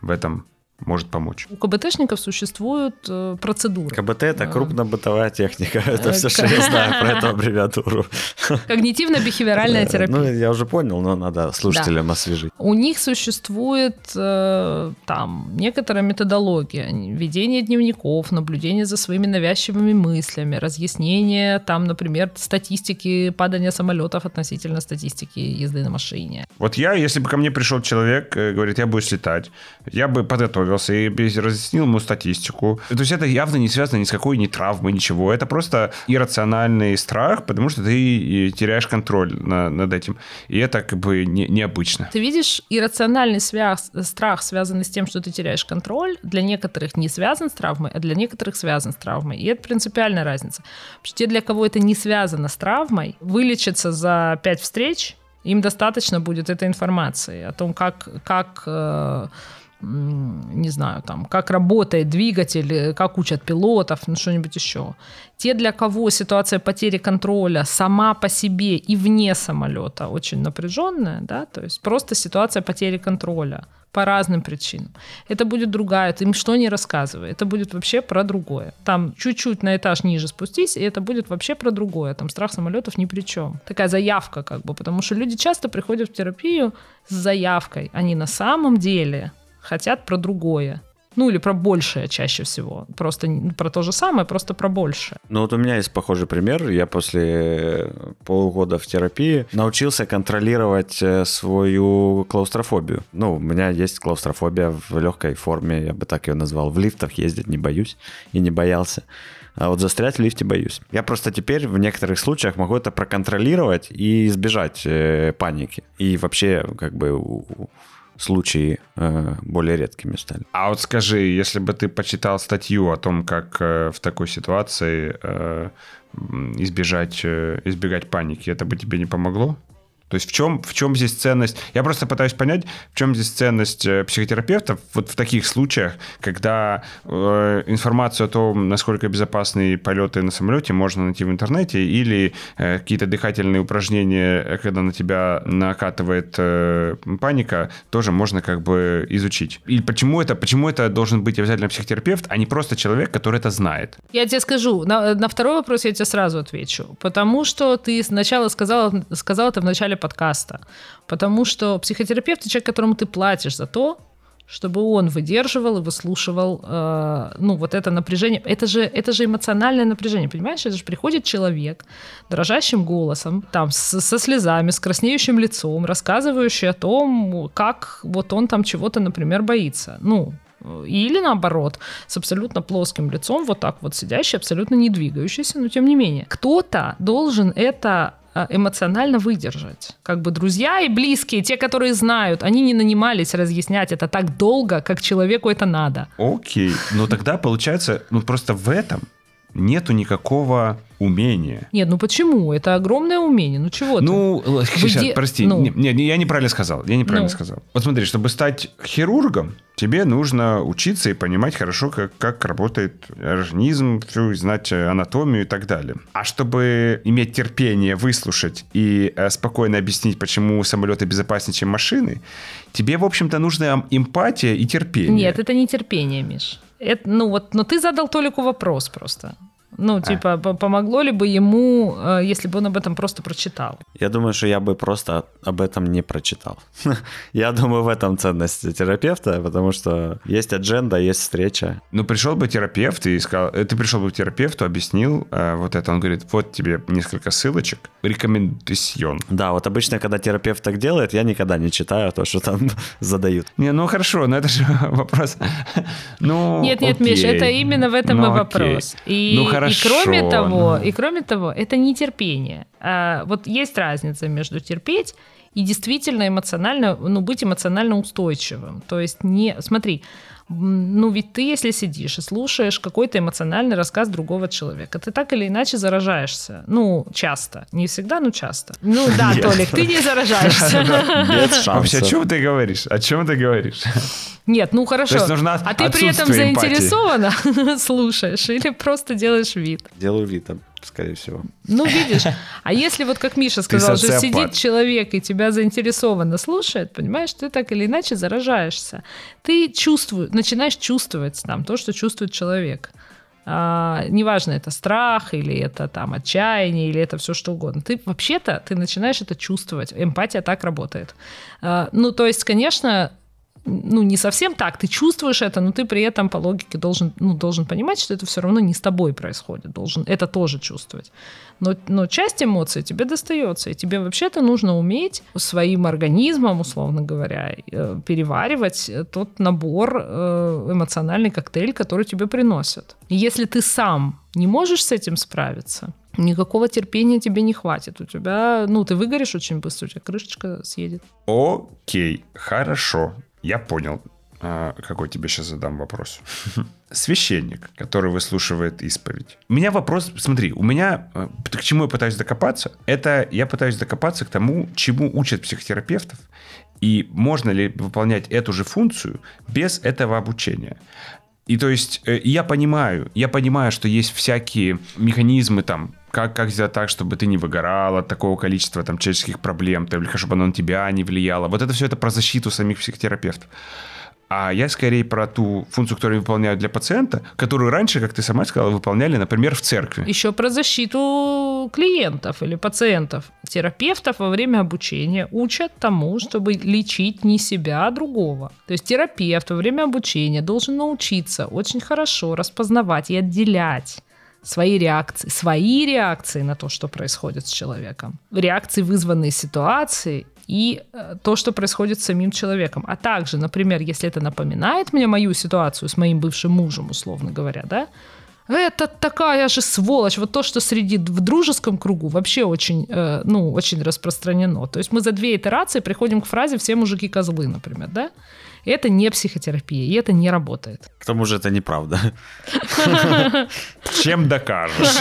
в этом может помочь. У КБТшников существуют э, процедуры. КБТ — это крупно-бытовая техника. Это все, что я знаю про эту аббревиатуру. Когнитивно-бихевиоральная терапия. Ну, я уже понял, но надо слушателям да. освежить. У них существует э, там некоторая методология. Ведение дневников, наблюдение за своими навязчивыми мыслями, разъяснение там, например, статистики падания самолетов относительно статистики езды на машине. Вот я, если бы ко мне пришел человек, э, говорит, я буду слетать, я бы подготовился и разъяснил ему статистику. То есть это явно не связано ни с какой ни травмой, ничего. Это просто иррациональный страх, потому что ты теряешь контроль на, над этим. И это как бы не, необычно. Ты видишь, иррациональный связ, страх, связанный с тем, что ты теряешь контроль, для некоторых не связан с травмой, а для некоторых связан с травмой. И это принципиальная разница. Потому что те, для кого это не связано с травмой, вылечиться за пять встреч им достаточно будет этой информации о том, как, как э, не знаю, там, как работает двигатель, как учат пилотов, ну что-нибудь еще. Те, для кого ситуация потери контроля сама по себе и вне самолета очень напряженная, да, то есть просто ситуация потери контроля по разным причинам. Это будет другая, ты им что не рассказывай, это будет вообще про другое. Там чуть-чуть на этаж ниже спустись, и это будет вообще про другое. Там страх самолетов ни при чем. Такая заявка как бы, потому что люди часто приходят в терапию с заявкой. Они на самом деле хотят про другое. Ну, или про большее чаще всего. Просто про то же самое, просто про большее. Ну, вот у меня есть похожий пример. Я после полугода в терапии научился контролировать э, свою клаустрофобию. Ну, у меня есть клаустрофобия в легкой форме, я бы так ее назвал. В лифтах ездить не боюсь и не боялся. А вот застрять в лифте боюсь. Я просто теперь в некоторых случаях могу это проконтролировать и избежать э, паники. И вообще, как бы, случаи э, более редкими стали. А вот скажи, если бы ты почитал статью о том, как э, в такой ситуации э, избежать, э, избегать паники, это бы тебе не помогло? То есть в чем, в чем здесь ценность? Я просто пытаюсь понять, в чем здесь ценность э, психотерапевтов вот в таких случаях, когда э, информацию о том, насколько безопасны полеты на самолете, можно найти в интернете, или э, какие-то дыхательные упражнения, э, когда на тебя накатывает э, паника, тоже можно как бы изучить. И почему это, почему это должен быть обязательно психотерапевт, а не просто человек, который это знает? Я тебе скажу, на, на второй вопрос я тебе сразу отвечу. Потому что ты сначала сказала, сказала это в начале подкаста. Потому что психотерапевт — это человек, которому ты платишь за то, чтобы он выдерживал и выслушивал, э, ну, вот это напряжение. Это же, это же эмоциональное напряжение, понимаешь? Это же приходит человек дрожащим голосом, там, с, со слезами, с краснеющим лицом, рассказывающий о том, как вот он там чего-то, например, боится. Ну, или наоборот, с абсолютно плоским лицом, вот так вот сидящий, абсолютно не двигающийся, но тем не менее. Кто-то должен это эмоционально выдержать. Как бы друзья и близкие, те, которые знают, они не нанимались разъяснять это так долго, как человеку это надо. Окей, но тогда получается, ну просто в этом нету никакого умения. Нет, ну почему? Это огромное умение. Ну чего Ну, ты? сейчас, Где... прости. Ну. Не, не, я неправильно сказал. Я неправильно ну. сказал. Вот смотри, чтобы стать хирургом, тебе нужно учиться и понимать хорошо, как, как работает организм, всю, знать анатомию и так далее. А чтобы иметь терпение, выслушать и э, спокойно объяснить, почему самолеты безопаснее, чем машины, тебе, в общем-то, нужна эмпатия и терпение. Нет, это не терпение, Миш. Это, ну вот, но ты задал Толику вопрос просто. Ну, а. типа, а. помогло ли бы ему, э, если бы он об этом просто прочитал? Я думаю, что я бы просто об этом не прочитал. я думаю, в этом ценность терапевта, потому что есть адженда, есть встреча. Ну, пришел бы терапевт и сказал, э, ты пришел бы к терапевту, объяснил э, вот это, он говорит, вот тебе несколько ссылочек, рекомендацион. Да, вот обычно, когда терапевт так делает, я никогда не читаю то, что там задают. Не, ну хорошо, но это же вопрос. ну, нет, нет, Миш, это именно в этом ну, и вопрос. И, ну, хорошо, и кроме того, ну. и кроме того, это не терпение. А, вот есть разница между терпеть и действительно эмоционально, ну, быть эмоционально устойчивым. То есть не, смотри, ну ведь ты, если сидишь и слушаешь какой-то эмоциональный рассказ другого человека, ты так или иначе заражаешься. Ну, часто. Не всегда, но часто. Ну да, Толик, ты не заражаешься. Вообще, о чем ты говоришь? О чем ты говоришь? Нет, ну хорошо. а ты при этом заинтересована слушаешь или просто делаешь вид? Делаю вид. Скорее всего. Ну, видишь, а если вот, как Миша сказал, что сидит человек и тебя заинтересованно слушает, понимаешь, ты так или иначе заражаешься. Ты чувствуешь, начинаешь чувствовать там то, что чувствует человек. А, неважно, это страх или это там отчаяние или это все что угодно. Ты вообще-то ты начинаешь это чувствовать. Эмпатия так работает. А, ну, то есть, конечно, ну, не совсем так, ты чувствуешь это, но ты при этом по логике должен, ну, должен понимать, что это все равно не с тобой происходит, должен это тоже чувствовать. Но, но часть эмоций тебе достается, и тебе вообще-то нужно уметь своим организмом, условно говоря, э, переваривать тот набор, э, эмоциональный коктейль, который тебе приносят. И если ты сам не можешь с этим справиться, никакого терпения тебе не хватит. У тебя, ну, ты выгоришь очень быстро, у тебя крышечка съедет. Окей, хорошо. Я понял, а, какой тебе сейчас задам вопрос. Священник, который выслушивает исповедь. У меня вопрос, смотри, у меня, э, к чему я пытаюсь докопаться, это я пытаюсь докопаться к тому, чему учат психотерапевтов, и можно ли выполнять эту же функцию без этого обучения. И то есть э, я понимаю, я понимаю, что есть всякие механизмы там, как, как сделать так, чтобы ты не выгорал от такого количества там человеческих проблем, или чтобы оно на тебя не влияло. Вот это все это про защиту самих психотерапевтов. А я скорее про ту функцию, которую выполняют для пациента, которую раньше, как ты сама сказала, выполняли, например, в церкви. Еще про защиту клиентов или пациентов. Терапевтов во время обучения учат тому, чтобы лечить не себя, а другого. То есть терапевт во время обучения должен научиться очень хорошо распознавать и отделять свои реакции, свои реакции на то, что происходит с человеком, реакции, вызванные ситуацией и э, то, что происходит с самим человеком. А также, например, если это напоминает мне мою ситуацию с моим бывшим мужем, условно говоря, да, это такая же сволочь. Вот то, что среди в дружеском кругу вообще очень, э, ну, очень распространено. То есть мы за две итерации приходим к фразе «все мужики козлы», например, да? Это не психотерапия, и это не работает. К тому же это неправда. Чем докажешь?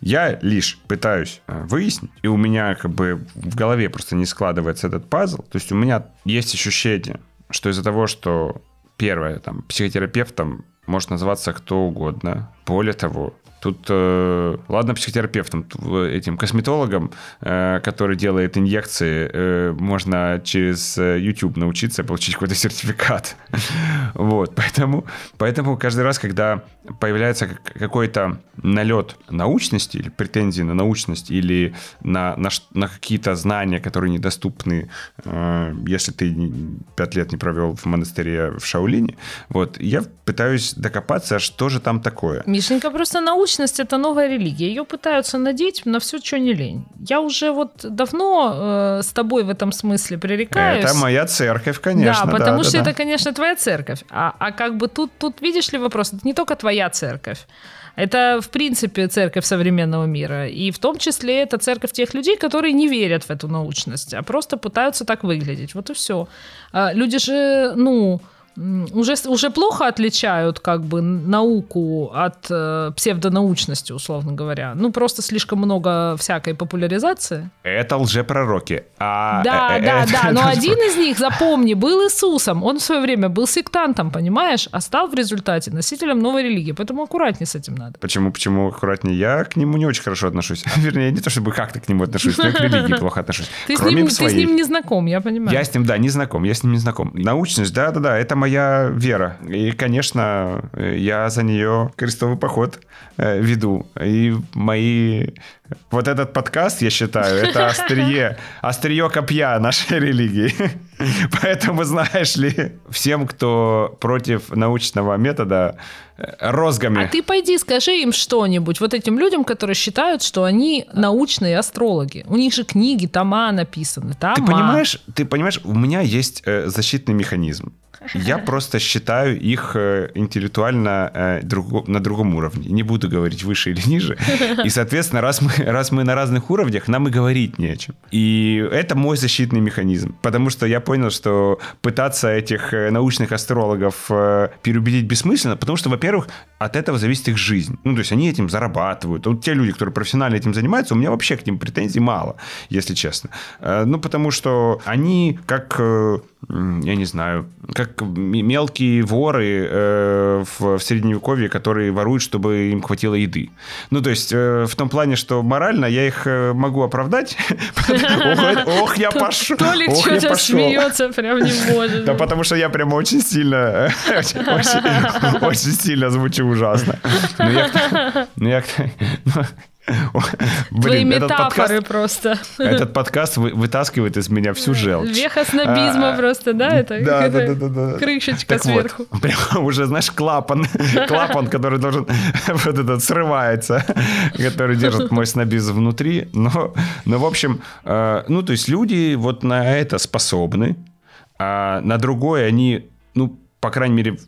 Я лишь пытаюсь э, выяснить, и у меня как бы в голове просто не складывается этот пазл. То есть у меня есть ощущение, что из-за того, что первое, там, психотерапевтом может называться кто угодно. Более того, Тут, э, ладно, психотерапевтом, этим косметологом, э, который делает инъекции, э, можно через YouTube научиться получить какой-то сертификат. вот, поэтому, поэтому каждый раз, когда появляется какой-то налет научности или претензии на научность или на, на, на какие-то знания, которые недоступны, если ты пять лет не провел в монастыре в Шаолине, вот, я пытаюсь докопаться, что же там такое. Мишенька, просто научность — это новая религия. Ее пытаются надеть на все, что не лень. Я уже вот давно э, с тобой в этом смысле пререкаюсь. Это моя церковь, конечно. Да, потому да, что да, это, да. конечно, твоя церковь. А, а как бы тут, тут, видишь ли, вопрос, это не только твоя церковь. Это, в принципе, церковь современного мира. И в том числе это церковь тех людей, которые не верят в эту научность, а просто пытаются так выглядеть. Вот и все. А люди же, ну, уже, уже плохо отличают как бы науку от э, псевдонаучности, условно говоря. Ну, просто слишком много всякой популяризации. Это лжепророки. А да, э, да, да. Но один из них, запомни, был Иисусом. Он в свое время был сектантом, понимаешь? А стал в результате носителем новой религии. Поэтому аккуратнее с этим надо. Почему, почему аккуратнее? Я к нему не очень хорошо отношусь. Вернее, не то чтобы как-то к нему отношусь, но и к религии плохо отношусь. Ты, с ним, ты с ним не знаком, я понимаю. Я с ним, да, не знаком. Я с ним не знаком. Научность, да-да-да, это моя вера. И, конечно, я за нее крестовый поход э, веду. И мои... Вот этот подкаст, я считаю, это острие, острие копья нашей религии. Поэтому, знаешь ли, всем, кто против научного метода, э, розгами. А ты пойди скажи им что-нибудь, вот этим людям, которые считают, что они научные астрологи. У них же книги, тома написаны, тома. Ты понимаешь, ты понимаешь, у меня есть э, защитный механизм. Я просто считаю их э, интеллектуально э, на другом уровне. Не буду говорить выше или ниже. И, соответственно, раз мы, раз мы на разных уровнях, нам и говорить не о чем. И это мой защитный механизм. Потому что я понял, что пытаться этих э, научных астрологов переубедить бессмысленно, потому что, во-первых, от этого зависит их жизнь. Ну, то есть они этим зарабатывают. Вот те люди, которые профессионально этим занимаются, у меня вообще к ним претензий мало, если честно. Ну, потому что они как я не знаю, как мелкие воры э, в, в средневековье, которые воруют, чтобы им хватило еды. Ну, то есть э, в том плане, что морально я их э, могу оправдать. Ох, я пошел. Толик что-то смеется, прям не может. Да потому что я прям очень сильно, очень сильно звучу ужасно. Ну, я, Твои метафоры просто. Этот подкаст вытаскивает из меня всю желчь. Веха снобизма а, просто, да? Это да, да, да, да, крышечка сверху. прямо уже, знаешь, клапан, клапан, который должен вот этот срывается, который держит мой снобизм внутри. Но, но в общем, э, ну, то есть люди вот на это способны, а на другое они, ну, по крайней мере,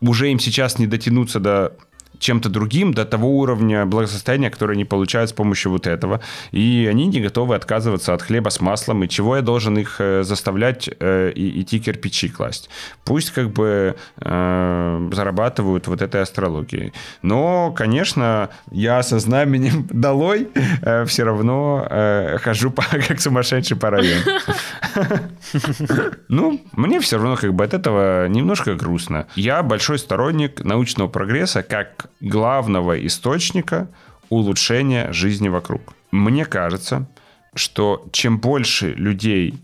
уже им сейчас не дотянуться до чем-то другим до того уровня благосостояния, который они получают с помощью вот этого. И они не готовы отказываться от хлеба с маслом. И чего я должен их э, заставлять э, идти кирпичи класть? Пусть как бы э, зарабатывают вот этой астрологией. Но, конечно, я со знаменем долой все равно хожу как сумасшедший по району. Ну, мне все равно как бы от этого немножко грустно. Я большой сторонник научного прогресса как главного источника улучшения жизни вокруг. Мне кажется, что чем больше людей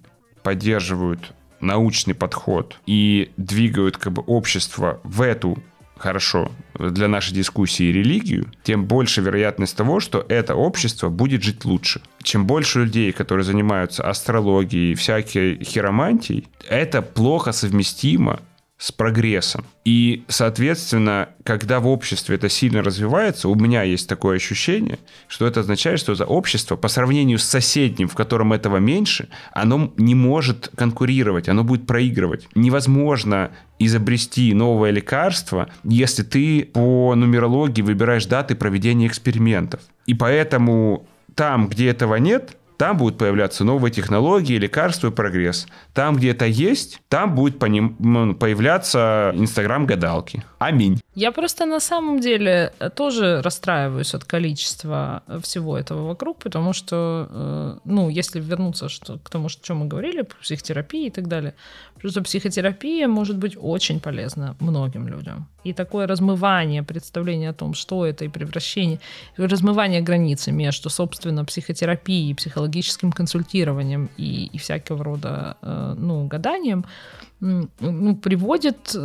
поддерживают научный подход и двигают как бы общество в эту хорошо для нашей дискуссии религию, тем больше вероятность того, что это общество будет жить лучше. Чем больше людей, которые занимаются астрологией, всякой хиромантией, это плохо совместимо с прогрессом. И, соответственно, когда в обществе это сильно развивается, у меня есть такое ощущение, что это означает, что за общество по сравнению с соседним, в котором этого меньше, оно не может конкурировать, оно будет проигрывать. Невозможно изобрести новое лекарство, если ты по нумерологии выбираешь даты проведения экспериментов. И поэтому там, где этого нет, там будут появляться новые технологии, лекарства и прогресс. Там, где это есть, там будет по ним появляться Инстаграм-гадалки. Аминь. Я просто на самом деле э, тоже расстраиваюсь от количества э, всего этого вокруг, потому что, э, ну, если вернуться что, к тому, что мы говорили, психотерапии и так далее, что психотерапия может быть очень полезна многим людям. И такое размывание представления о том, что это, и превращение, размывание границы между, собственно, психотерапией, психологическим консультированием и, и всякого рода, ну, гаданием, ну, приводит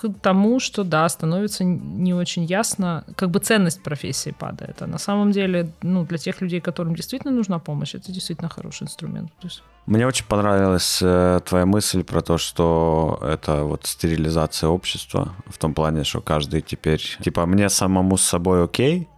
к тому, что да, становится не очень ясно, как бы ценность профессии падает. А на самом деле, ну, для тех людей, которым действительно нужна помощь, это действительно хороший инструмент. Мне очень понравилась э, твоя мысль про то, что это вот стерилизация общества в том плане, что каждый теперь, типа, мне самому с собой окей,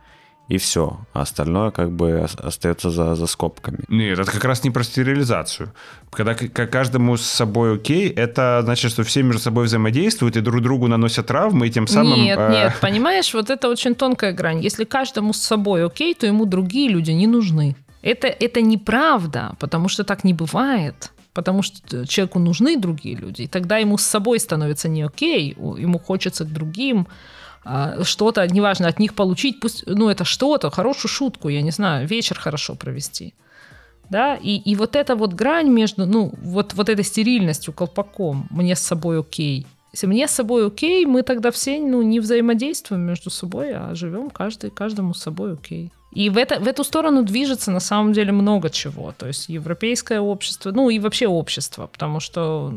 и все. А остальное как бы остается за, за скобками. Нет, это как раз не про стерилизацию. Когда каждому с собой окей, это значит, что все между собой взаимодействуют и друг другу наносят травмы, и тем самым... Нет, э... нет, понимаешь, вот это очень тонкая грань. Если каждому с собой окей, то ему другие люди не нужны. Это, это неправда, потому что так не бывает потому что человеку нужны другие люди, и тогда ему с собой становится не окей, ему хочется к другим, что-то, неважно, от них получить, пусть, ну, это что-то, хорошую шутку, я не знаю, вечер хорошо провести. Да, и, и вот эта вот грань между, ну, вот, вот этой стерильностью, колпаком, мне с собой окей. Если мне с собой окей, мы тогда все, ну, не взаимодействуем между собой, а живем каждый, каждому с собой окей. И в, это, в эту сторону движется на самом деле много чего. То есть европейское общество, ну и вообще общество, потому что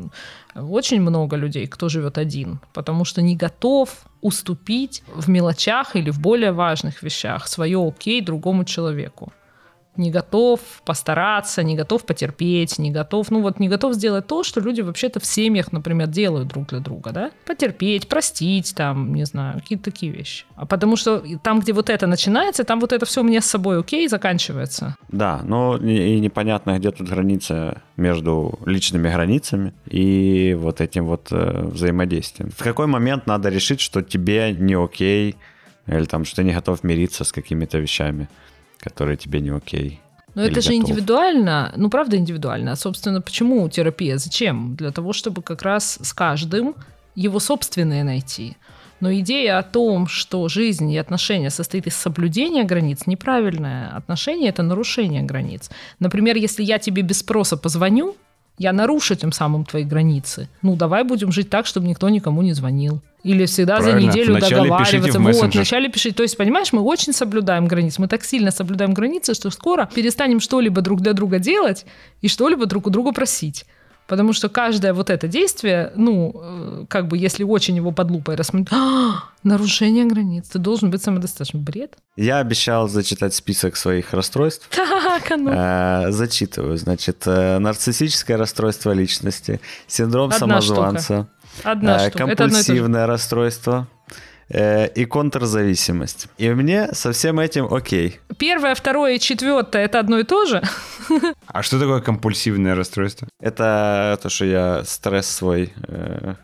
очень много людей, кто живет один, потому что не готов уступить в мелочах или в более важных вещах свое окей другому человеку не готов постараться, не готов потерпеть, не готов, ну вот не готов сделать то, что люди вообще-то в семьях, например, делают друг для друга, да? Потерпеть, простить, там, не знаю, какие-то такие вещи. А потому что там, где вот это начинается, там вот это все мне с собой окей заканчивается. Да, но и непонятно, где тут граница между личными границами и вот этим вот э, взаимодействием. В какой момент надо решить, что тебе не окей, или там, что ты не готов мириться с какими-то вещами? Которые тебе не окей. Но это же готов. индивидуально, ну правда индивидуально. А собственно, почему терапия? Зачем? Для того, чтобы как раз с каждым его собственное найти. Но идея о том, что жизнь и отношения состоит из соблюдения границ, неправильная. Отношения — это нарушение границ. Например, если я тебе без спроса позвоню, я нарушу тем самым твои границы. Ну, давай будем жить так, чтобы никто никому не звонил. Или всегда Правильно. за неделю вначале договариваться. Вот, вначале пишите. То есть, понимаешь, мы очень соблюдаем границы. Мы так сильно соблюдаем границы, что скоро перестанем что-либо друг для друга делать и что-либо друг у друга просить. Потому что каждое вот это действие, ну, э, как бы, если очень его под лупой рассмотреть, а, нарушение границ, ты должен быть самодостаточным. Бред. Я обещал зачитать список своих расстройств. Так, а ну. Э, зачитываю. Значит, э, нарциссическое расстройство личности, синдром Одна самозванца, штука. Одна штука. компульсивное расстройство, Э, и контрзависимость. И мне со всем этим окей. Первое, второе и четвертое это одно и то же. А что такое компульсивное расстройство? Это то, что я стресс свой э,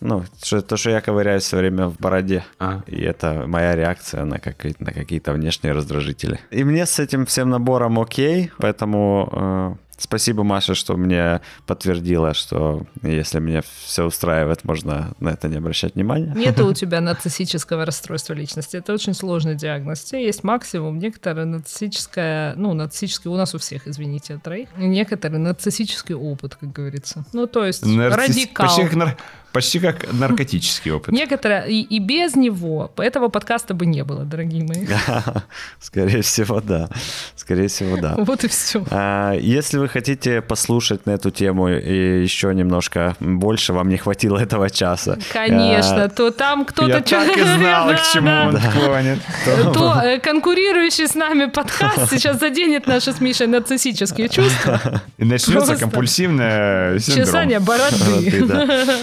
ну, то, что я ковыряюсь все время в бороде. А. И это моя реакция на, как, на какие-то внешние раздражители. И мне с этим всем набором окей, поэтому э, Спасибо, Маша, что мне подтвердила, что если меня все устраивает, можно на это не обращать внимания. Нет у тебя нарциссического расстройства личности. Это очень сложный диагноз. Есть максимум, некоторые нарциссическое, ну, нарциссический, у нас у всех, извините, троих, некоторый нарциссический опыт, как говорится. Ну, то есть Нарцисс... радикал. Почти как, нар... Почти как наркотический опыт. Некоторые, и, и без него этого подкаста бы не было, дорогие мои. Скорее всего, да. Скорее всего, да. Вот и все. А, если вы хотите послушать на эту тему и еще немножко больше, вам не хватило этого часа. Конечно, а, то там кто-то... Я так и знал, к чему он клонит. То э, конкурирующий с нами подкаст сейчас заденет наши с Мишей нарциссические чувства. И начнется компульсивное синдром. Чесание бороды.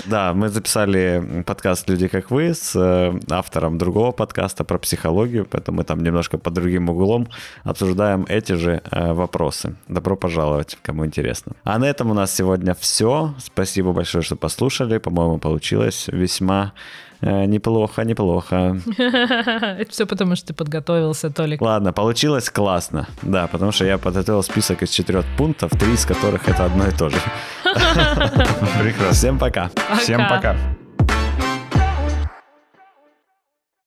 Да, мы записали подкаст «Люди как вы» с э, автором другого подкаста про психологию, поэтому мы там немножко под другим углом обсуждаем эти же э, вопросы. Добро пожаловать, кому интересно. А на этом у нас сегодня все. Спасибо большое, что послушали. По-моему, получилось весьма э, Неплохо, неплохо. Это все потому, что ты подготовился, Толик. Ладно, получилось классно. Да, потому что я подготовил список из четырех пунктов, три из которых это одно и то же. Прекрасно. Всем пока. пока. Всем пока.